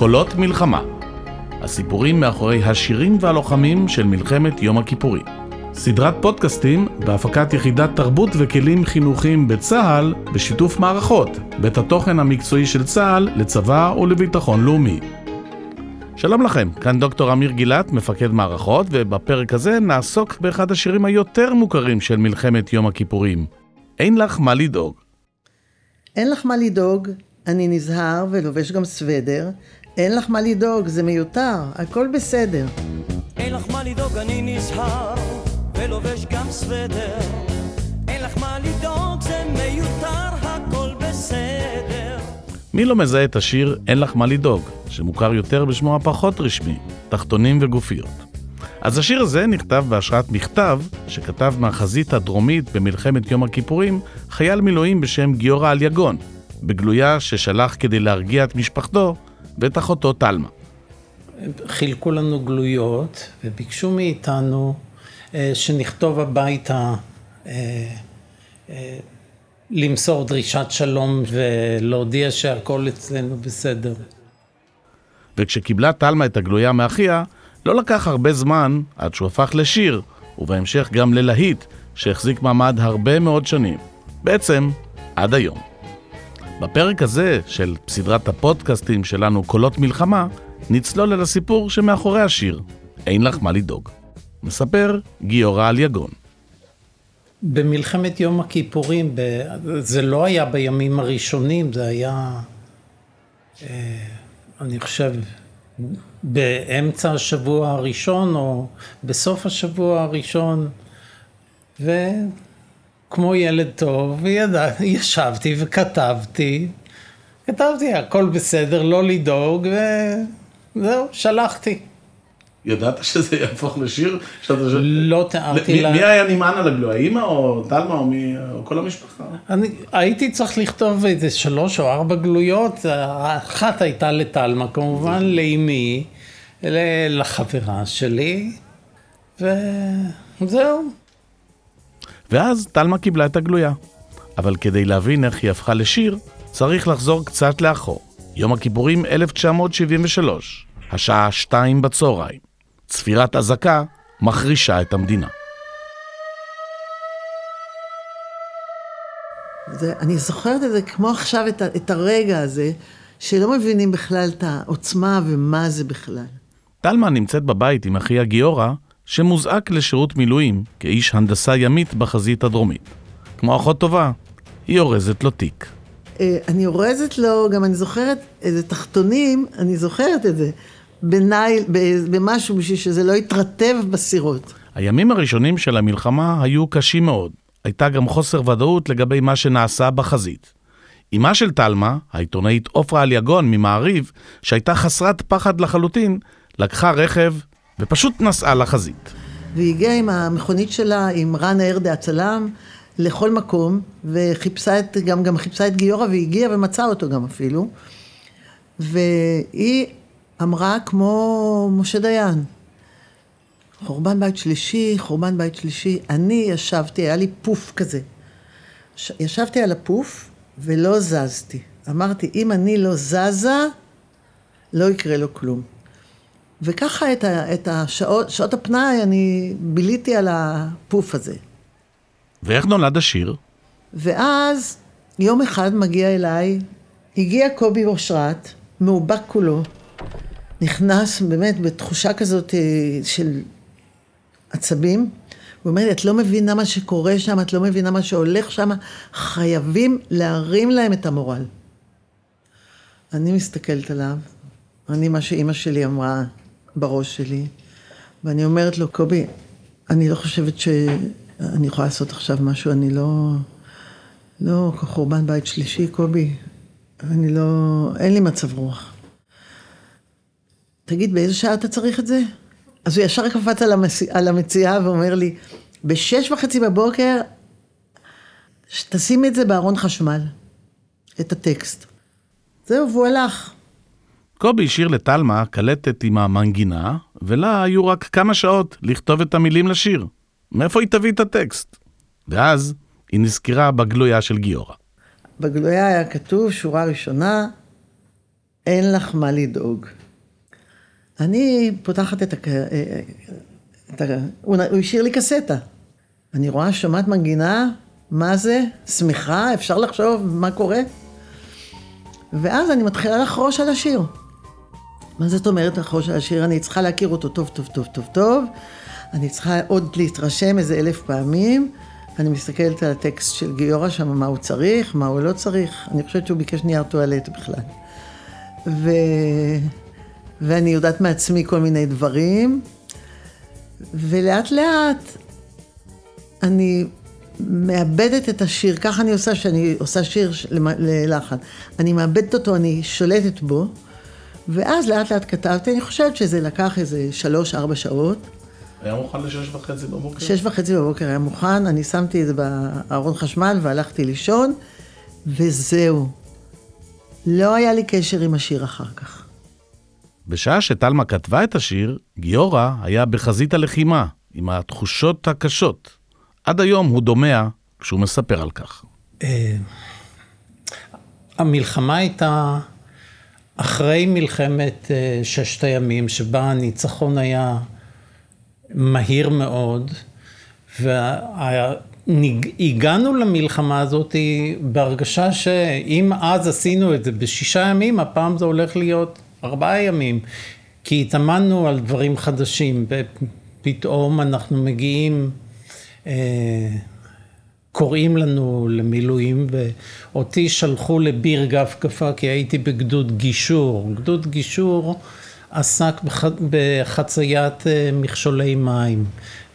קולות מלחמה. הסיפורים מאחורי השירים והלוחמים של מלחמת יום הכיפורים. סדרת פודקאסטים בהפקת יחידת תרבות וכלים חינוכיים בצה"ל בשיתוף מערכות, בית התוכן המקצועי של צה"ל לצבא ולביטחון לאומי. שלום לכם, כאן דוקטור אמיר גילת, מפקד מערכות, ובפרק הזה נעסוק באחד השירים היותר מוכרים של מלחמת יום הכיפורים. אין לך מה לדאוג. אין לך מה לדאוג, אני נזהר ולובש גם סוודר. אין לך מה לדאוג, זה מיותר, הכל בסדר. אין לך מה לדאוג, אני נזהר ולובש גם סוודר. אין לך מה לדאוג, זה מיותר, הכל בסדר. מי לא מזהה את השיר "אין לך מה לדאוג", שמוכר יותר בשמו הפחות רשמי, תחתונים וגופיות. אז השיר הזה נכתב בהשראת מכתב שכתב מהחזית הדרומית במלחמת יום הכיפורים חייל מילואים בשם גיורא אליגון, בגלויה ששלח כדי להרגיע את משפחתו ואת אחותו תלמה. חילקו לנו גלויות וביקשו מאיתנו אה, שנכתוב הביתה אה, אה, למסור דרישת שלום ולהודיע שהכל אצלנו בסדר. וכשקיבלה תלמה את הגלויה מאחיה, לא לקח הרבה זמן עד שהוא הפך לשיר, ובהמשך גם ללהיט, שהחזיק מעמד הרבה מאוד שנים. בעצם, עד היום. בפרק הזה של סדרת הפודקאסטים שלנו קולות מלחמה, נצלול אל הסיפור שמאחורי השיר, אין לך מה לדאוג. מספר גיורא אליגון. במלחמת יום הכיפורים. זה לא היה בימים הראשונים, זה היה, אה, אני חושב, באמצע השבוע הראשון או בסוף השבוע הראשון, וכמו ילד טוב, ידע, ישבתי וכתבתי, כתבתי הכל בסדר, לא לדאוג, וזהו, שלחתי. ידעת שזה יהפוך לשיר? שאתה... לא תיארתי לה... מי היה נמען על הגלויה? אימא או תלמה או, מי... או כל המשפחה? אני הייתי צריך לכתוב איזה שלוש או ארבע גלויות, אחת הייתה לטלמה כמובן, לאימי, לחברה שלי, וזהו. ואז תלמה קיבלה את הגלויה. אבל כדי להבין איך היא הפכה לשיר, צריך לחזור קצת לאחור. יום הכיפורים 1973, השעה שתיים בצהריים. צפירת אזעקה מחרישה את המדינה. זה, אני זוכרת את זה כמו עכשיו, את, את הרגע הזה, שלא מבינים בכלל את העוצמה ומה זה בכלל. טלמן נמצאת בבית עם אחיה גיורא, שמוזעק לשירות מילואים כאיש הנדסה ימית בחזית הדרומית. כמו אחות טובה, היא אורזת לו תיק. אה, אני אורזת לו, גם אני זוכרת איזה תחתונים, אני זוכרת את זה. בנייל, במשהו בשביל שזה לא יתרטב בסירות. הימים הראשונים של המלחמה היו קשים מאוד. הייתה גם חוסר ודאות לגבי מה שנעשה בחזית. אמה של תלמה, העיתונאית עופרה אליגון ממעריב, שהייתה חסרת פחד לחלוטין, לקחה רכב ופשוט נסעה לחזית. והיא הגיעה עם המכונית שלה, עם רן הארדה הצלם, לכל מקום, וחיפשה את, גם, גם חיפשה את גיורא, והגיעה ומצאה אותו גם אפילו. והיא אמרה כמו משה דיין, חורבן בית שלישי, חורבן בית שלישי. אני ישבתי, היה לי פוף כזה. ישבתי על הפוף ולא זזתי. אמרתי, אם אני לא זזה, לא יקרה לו כלום. וככה את, ה, את השעות, שעות הפנאי, אני ביליתי על הפוף הזה. ואיך נולד השיר? ואז יום אחד מגיע אליי, הגיע קובי אושרת, מאובק כולו, נכנס באמת בתחושה כזאת אה, של עצבים. הוא אומר לי, את לא מבינה מה שקורה שם, את לא מבינה מה שהולך שם, חייבים להרים להם את המורל. אני מסתכלת עליו, אני מה שאימא שלי אמרה בראש שלי, ואני אומרת לו, קובי, אני לא חושבת שאני יכולה לעשות עכשיו משהו, אני לא... לא, חורבן בית שלישי, קובי, אני לא... אין לי מצב רוח. תגיד, באיזה שעה אתה צריך את זה? אז הוא ישר קפץ על, המציע, על המציאה ואומר לי, בשש וחצי בבוקר, תשים את זה בארון חשמל, את הטקסט. זהו, והוא הלך. קובי השאיר לטלמה קלטת עם המנגינה, ולה היו רק כמה שעות לכתוב את המילים לשיר. מאיפה היא תביא את הטקסט? ואז היא נזכרה בגלויה של גיורא. בגלויה היה כתוב, שורה ראשונה, אין לך מה לדאוג. אני פותחת את ה... את ה... הוא הוא השאיר לי קסטה. אני רואה, שומעת מנגינה, מה זה? שמחה? אפשר לחשוב מה קורה? ואז אני מתחילה לחרוש על השיר. מה זאת אומרת לחרוש על השיר? אני צריכה להכיר אותו טוב, טוב, טוב, טוב, טוב. אני צריכה עוד להתרשם איזה אלף פעמים. אני מסתכלת על הטקסט של גיורא שם, מה הוא צריך, מה הוא לא צריך. אני חושבת שהוא ביקש נייר טואלט בכלל. ו... ואני יודעת מעצמי כל מיני דברים. ולאט לאט אני מאבדת את השיר, ככה אני עושה כשאני עושה שיר ללחן. אני מאבדת אותו, אני שולטת בו, ואז לאט לאט כתבתי, אני חושבת שזה לקח איזה שלוש-ארבע שעות. היה מוכן לשש וחצי בבוקר? שש וחצי בבוקר היה מוכן, אני שמתי את זה בארון חשמל והלכתי לישון, וזהו. לא היה לי קשר עם השיר אחר כך. בשעה שטלמה כתבה את השיר, גיורא היה בחזית הלחימה, עם התחושות הקשות. עד היום הוא דומע כשהוא מספר על כך. אה, המלחמה הייתה אחרי מלחמת אה, ששת הימים, שבה הניצחון היה מהיר מאוד, והגענו למלחמה הזאת בהרגשה שאם אז עשינו את זה בשישה ימים, הפעם זה הולך להיות ארבעה ימים, כי התאמנו על דברים חדשים, ופתאום אנחנו מגיעים, אה, קוראים לנו למילואים, ואותי שלחו לביר גפגפה, כי הייתי בגדוד גישור. גדוד גישור עסק בח... בחציית אה, מכשולי מים,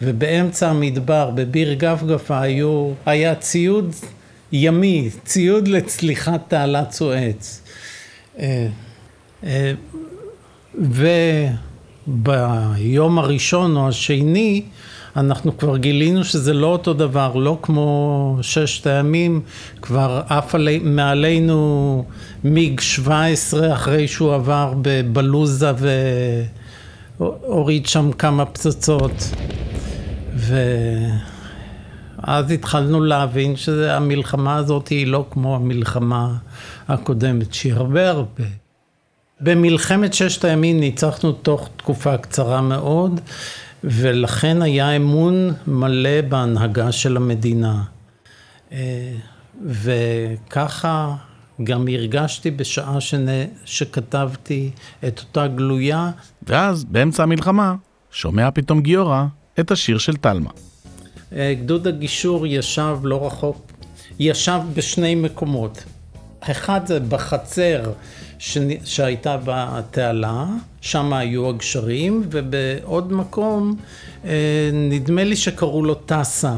ובאמצע המדבר, בביר גפגפה, היו, היה ציוד ימי, ציוד לצליחת תעלת סואץ. אה, אה, וביום הראשון או השני, אנחנו כבר גילינו שזה לא אותו דבר, לא כמו ששת הימים, כבר עף עלי, מעלינו מיג 17 אחרי שהוא עבר בבלוזה והוריד שם כמה פצצות. ואז התחלנו להבין שהמלחמה הזאת היא לא כמו המלחמה הקודמת, שהיא הרבה הרבה. במלחמת ששת הימים ניצחנו תוך תקופה קצרה מאוד. ולכן היה אמון מלא בהנהגה של המדינה. אה, וככה גם הרגשתי בשעה שנ... שכתבתי את אותה גלויה. ואז, באמצע המלחמה, שומע פתאום גיורא את השיר של תלמה. אה, גדוד הגישור ישב לא רחוק, ישב בשני מקומות. אחד זה בחצר ש... שהייתה בתעלה, שם היו הגשרים, ובעוד מקום אה, נדמה לי שקראו לו טסה.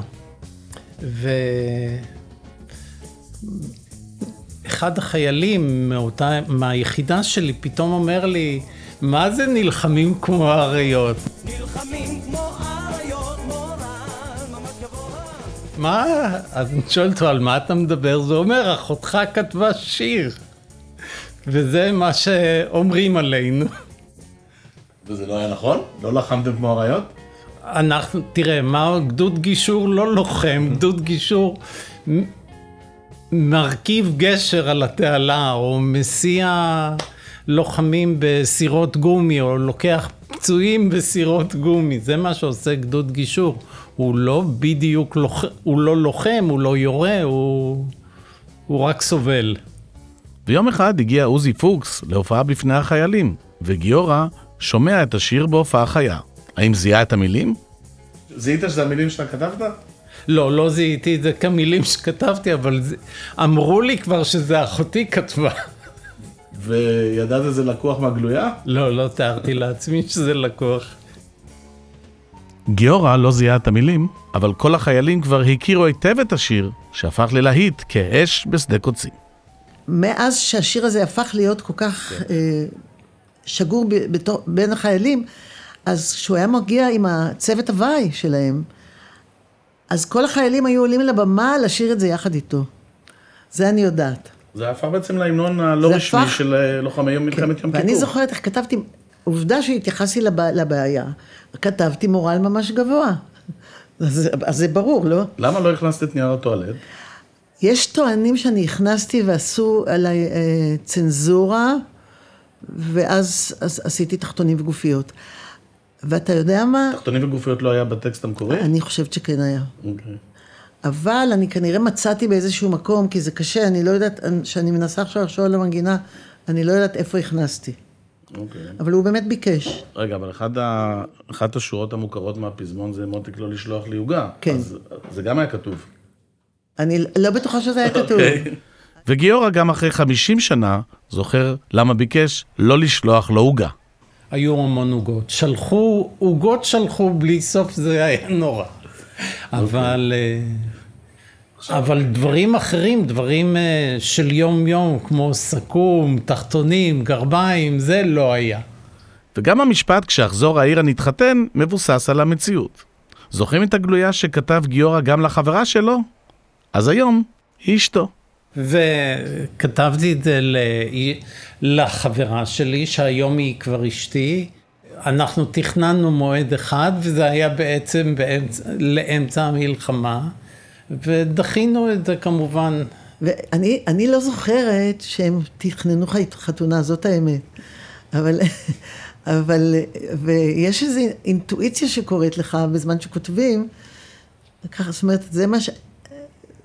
ואחד החיילים מאותה, מהיחידה שלי פתאום אומר לי, מה זה נלחמים כמו האריות? נלחמים מה? אז אני שואל אותו, על מה אתה מדבר? זה אומר, אחותך כתבה שיר. וזה מה שאומרים עלינו. וזה לא היה נכון? לא לחמתם כמו אריות? אנחנו, תראה, מה גדוד גישור לא לוחם, גדוד גישור מרכיב גשר על התעלה, או מסיע לוחמים בסירות גומי, או לוקח פצועים בסירות גומי, זה מה שעושה גדוד גישור. הוא לא בדיוק, לוח... הוא לא לוחם, הוא לא יורה, הוא, הוא רק סובל. ויום אחד הגיע עוזי פוקס להופעה בפני החיילים, וגיורא שומע את השיר בהופעה חיה. האם זיהה את המילים? זיהית שזה המילים שאתה כתבת? לא, לא זיהיתי את זה כמילים שכתבתי, אבל זה... אמרו לי כבר שזה אחותי כתבה. וידעת זה לקוח מהגלויה? לא, לא תיארתי לעצמי שזה לקוח. גיורא לא זיהה את המילים, אבל כל החיילים כבר הכירו היטב את השיר, שהפך ללהיט כאש בשדה קוצים. מאז שהשיר הזה הפך להיות כל כך כן. אה, שגור ב, בתור, בין החיילים, אז כשהוא היה מגיע עם הצוות הוואי שלהם, אז כל החיילים היו עולים לבמה לשיר את זה יחד איתו. זה אני יודעת. זה הפך בעצם להמנון הלא רשמי הפך... של אה, לוחמי יום מלחמת כן. יום כיפור. ואני זוכרת איך כתבתי, עובדה שהתייחסתי לבע... לבעיה, כתבתי מורל ממש גבוה. אז, אז זה ברור, לא? למה לא הכנסת את נייר הטואלט? יש טוענים שאני הכנסתי ועשו עליי אה, צנזורה, ואז אז עשיתי תחתונים וגופיות. ואתה יודע מה? תחתונים וגופיות לא היה בטקסט המקורי? אני חושבת שכן היה. אוקיי. אבל אני כנראה מצאתי באיזשהו מקום, כי זה קשה, אני לא יודעת, כשאני מנסה עכשיו לחשוב על המנגינה, אני לא יודעת איפה הכנסתי. אוקיי. אבל הוא באמת ביקש. רגע, אבל אחד ה... אחת השורות המוכרות מהפזמון זה מותק לא לשלוח לי עוגה. כן. אז זה גם היה כתוב. אני לא בטוחה שזה היה כתוב. אוקיי. וגיורא גם אחרי 50 שנה זוכר למה ביקש לא לשלוח לו עוגה. היו המון עוגות. שלחו, עוגות שלחו בלי סוף, זה היה נורא. אבל, אה, אבל דברים אחרים, דברים אה, של יום-יום, כמו סכו"ם, תחתונים, גרביים, זה לא היה. וגם המשפט כשאחזור העיר הנתחתן מבוסס על המציאות. זוכרים את הגלויה שכתב גיורא גם לחברה שלו? אז היום היא אשתו. וכתבתי את זה לחברה שלי, שהיום היא כבר אשתי. אנחנו תכננו מועד אחד, וזה היה בעצם באמצע, לאמצע המלחמה, ודחינו את זה כמובן. ואני אני לא זוכרת שהם תכננו חתונה, זאת האמת. אבל, אבל, ויש איזו אינטואיציה שקורית לך בזמן שכותבים, ככה, זאת אומרת, זה מה ש...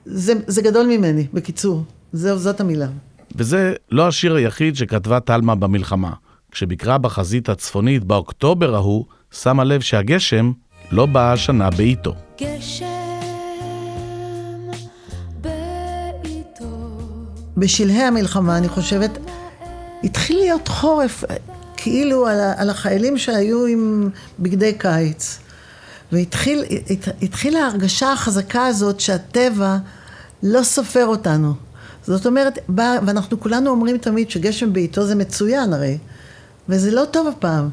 זה, זה גדול ממני, בקיצור. זהו, זאת המילה. וזה לא השיר היחיד שכתבה תלמה במלחמה. כשביקרה בחזית הצפונית באוקטובר ההוא, שמה לב שהגשם לא בא השנה בעיתו. גשם בעיתו בשלהי המלחמה, אני חושבת, התחיל להיות חורף, כאילו על, על החיילים שהיו עם בגדי קיץ. והתחיל, הת, התחילה ההרגשה החזקה הזאת שהטבע לא סופר אותנו. זאת אומרת, בא, ואנחנו כולנו אומרים תמיד שגשם בעיתו זה מצוין הרי, וזה לא טוב הפעם.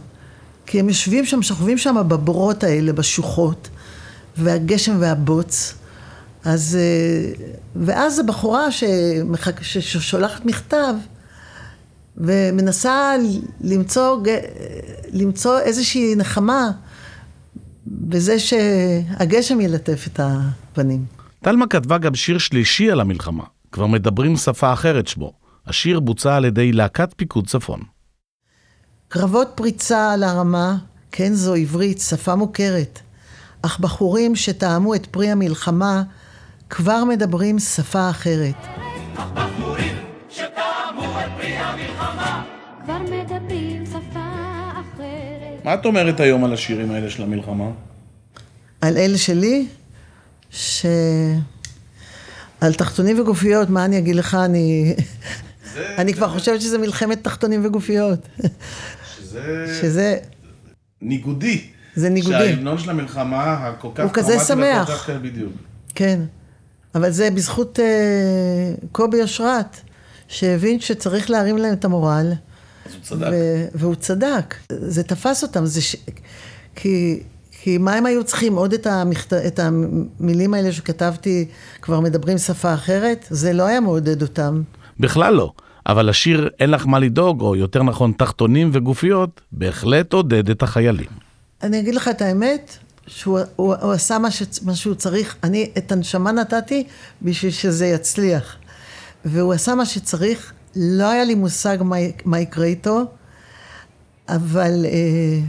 כי הם יושבים שם, שוכבים שם בבורות האלה, בשוחות, והגשם והבוץ. אז, אה, ואז הבחורה שמחק, ששולחת מכתב ומנסה למצוא, למצוא איזושהי נחמה בזה שהגשם ילטף את הפנים. תלמה כתבה גם שיר שלישי על המלחמה, כבר מדברים שפה אחרת שמו. השיר בוצע על ידי להקת פיקוד צפון. קרבות פריצה על הרמה, כן זו עברית, שפה מוכרת. אך בחורים שטעמו את פרי המלחמה, כבר מדברים שפה אחרת. כבר מדברים שפה אחרת מה את אומרת היום על השירים האלה של המלחמה? על אלה שלי, ש... על תחתונים וגופיות, מה אני אגיד לך, אני... אני כבר חושבת שזה מלחמת תחתונים וגופיות. שזה שזה... ניגודי. זה ניגודי. שההמנון של המלחמה הכל כך הוא כזה דרמטי והכל שמח. כך- בדיוק. כן. אבל זה בזכות אה, קובי אושרת, שהבין שצריך להרים להם את המורל. אז הוא צדק. ו- והוא צדק. זה תפס אותם, זה ש... כי, כי מה הם היו צריכים? עוד את, המכת... את המילים האלה שכתבתי, כבר מדברים שפה אחרת? זה לא היה מעודד אותם. בכלל לא. אבל השיר "אין לך מה לדאוג", או יותר נכון תחתונים וגופיות, בהחלט עודד את החיילים. אני אגיד לך את האמת, שהוא הוא, הוא עשה מה, ש, מה שהוא צריך. אני את הנשמה נתתי בשביל שזה יצליח. והוא עשה מה שצריך, לא היה לי מושג מה, מה יקרה איתו, אבל אה,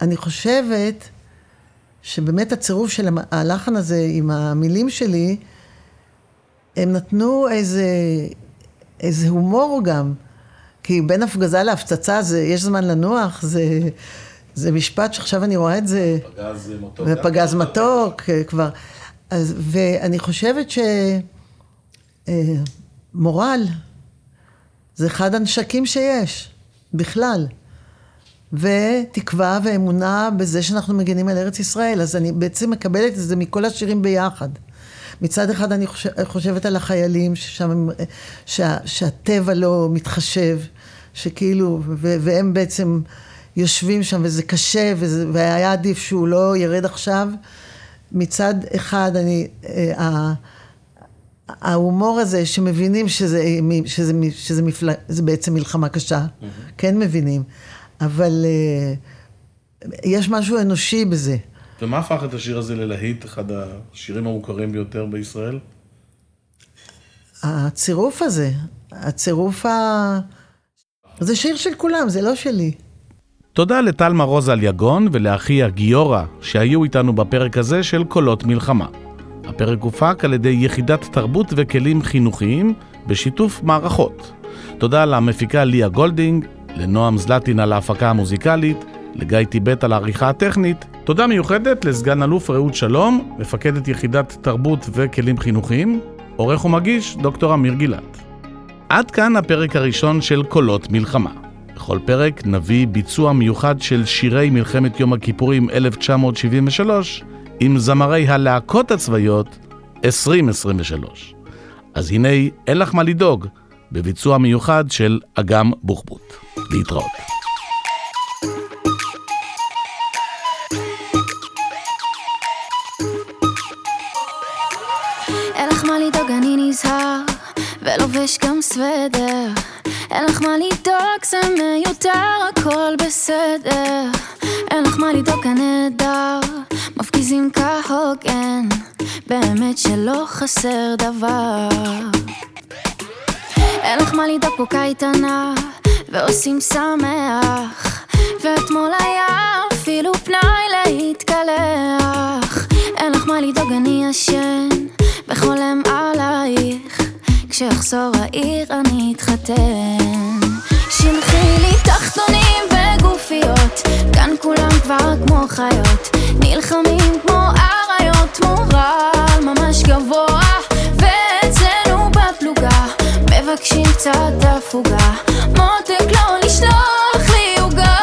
אני חושבת שבאמת הצירוף של הלחן הזה עם המילים שלי, הם נתנו איזה, איזה הומור גם. כי בין הפגזה להפצצה זה, יש זמן לנוח, זה, זה משפט שעכשיו אני רואה את זה, פגז מתוק. ופגז מתוק אה, כבר. אז, ואני חושבת שמורל זה אחד הנשקים שיש, בכלל. ותקווה ואמונה בזה שאנחנו מגינים על ארץ ישראל. אז אני בעצם מקבלת את זה מכל השירים ביחד. מצד אחד אני חושב, חושבת על החיילים, ששם, שה, שהטבע לא מתחשב, שכאילו, ו, והם בעצם יושבים שם וזה קשה, וזה, והיה עדיף שהוא לא ירד עכשיו. מצד אחד, אני, אה, ההומור הזה שמבינים שזה, שזה, שזה מפל... זה בעצם מלחמה קשה, כן מבינים, אבל אה, יש משהו אנושי בזה. ומה הפך את השיר הזה ללהיט, אחד השירים המוכרים ביותר בישראל? הצירוף הזה, הצירוף ה... זה שיר של כולם, זה לא שלי. תודה לטלמה רוז אליגון ולאחיה גיורא שהיו איתנו בפרק הזה של קולות מלחמה. הפרק הופק על ידי יחידת תרבות וכלים חינוכיים בשיתוף מערכות. תודה למפיקה ליה גולדינג, לנועם זלטין על ההפקה המוזיקלית, לגיא טיבט על העריכה הטכנית. תודה מיוחדת לסגן אלוף רעות שלום, מפקדת יחידת תרבות וכלים חינוכיים, עורך ומגיש דוקטור אמיר גילת. עד כאן הפרק הראשון של קולות מלחמה. בכל פרק נביא ביצוע מיוחד של שירי מלחמת יום הכיפורים 1973 עם זמרי הלהקות הצבאיות 2023. אז הנה, אין לך מה לדאוג, בביצוע מיוחד של אגם בוחבוט. להתראות. סוודר. אין לך מה לדאוג, זה מיותר, הכל בסדר. אין לך מה לדאוג, הנהדר, מפגיזים כהוגן, באמת שלא חסר דבר. אין לך מה לדאוג פה קייטנה, ועושים שמח. ואתמול היה אפילו פנאי להתקלח. אין לך מה לדאוג, אני ישן, וחולם. כשיחזור העיר אני אתחתן. שלחי לי תחתונים וגופיות, כאן כולם כבר כמו חיות. נלחמים כמו אריות, מורל ממש גבוה. ואצלנו בפלוגה, מבקשים קצת הפוגה. מותק לא לשלוח לי עוגה.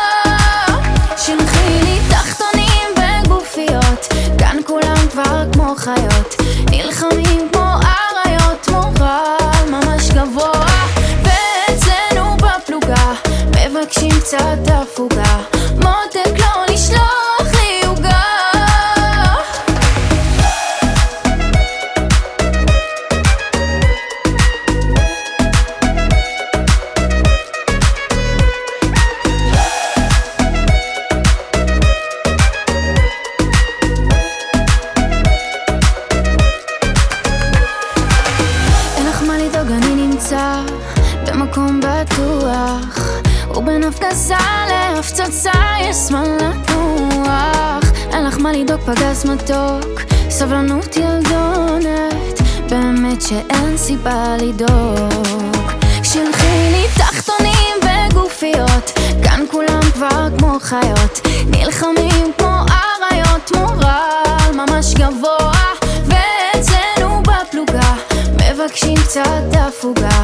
שלחי לי תחתונים וגופיות, כאן כולם כבר כמו חיות. אין לך מה לדאוג, פגז מתוק סבלנות ילדונת באמת שאין סיבה לדאוג. שלחי לי תחתונים וגופיות כאן כולם כבר כמו חיות. נלחמים כמו אריות מורל ממש גבוה ואצלנו בפלוגה מבקשים קצת הפוגה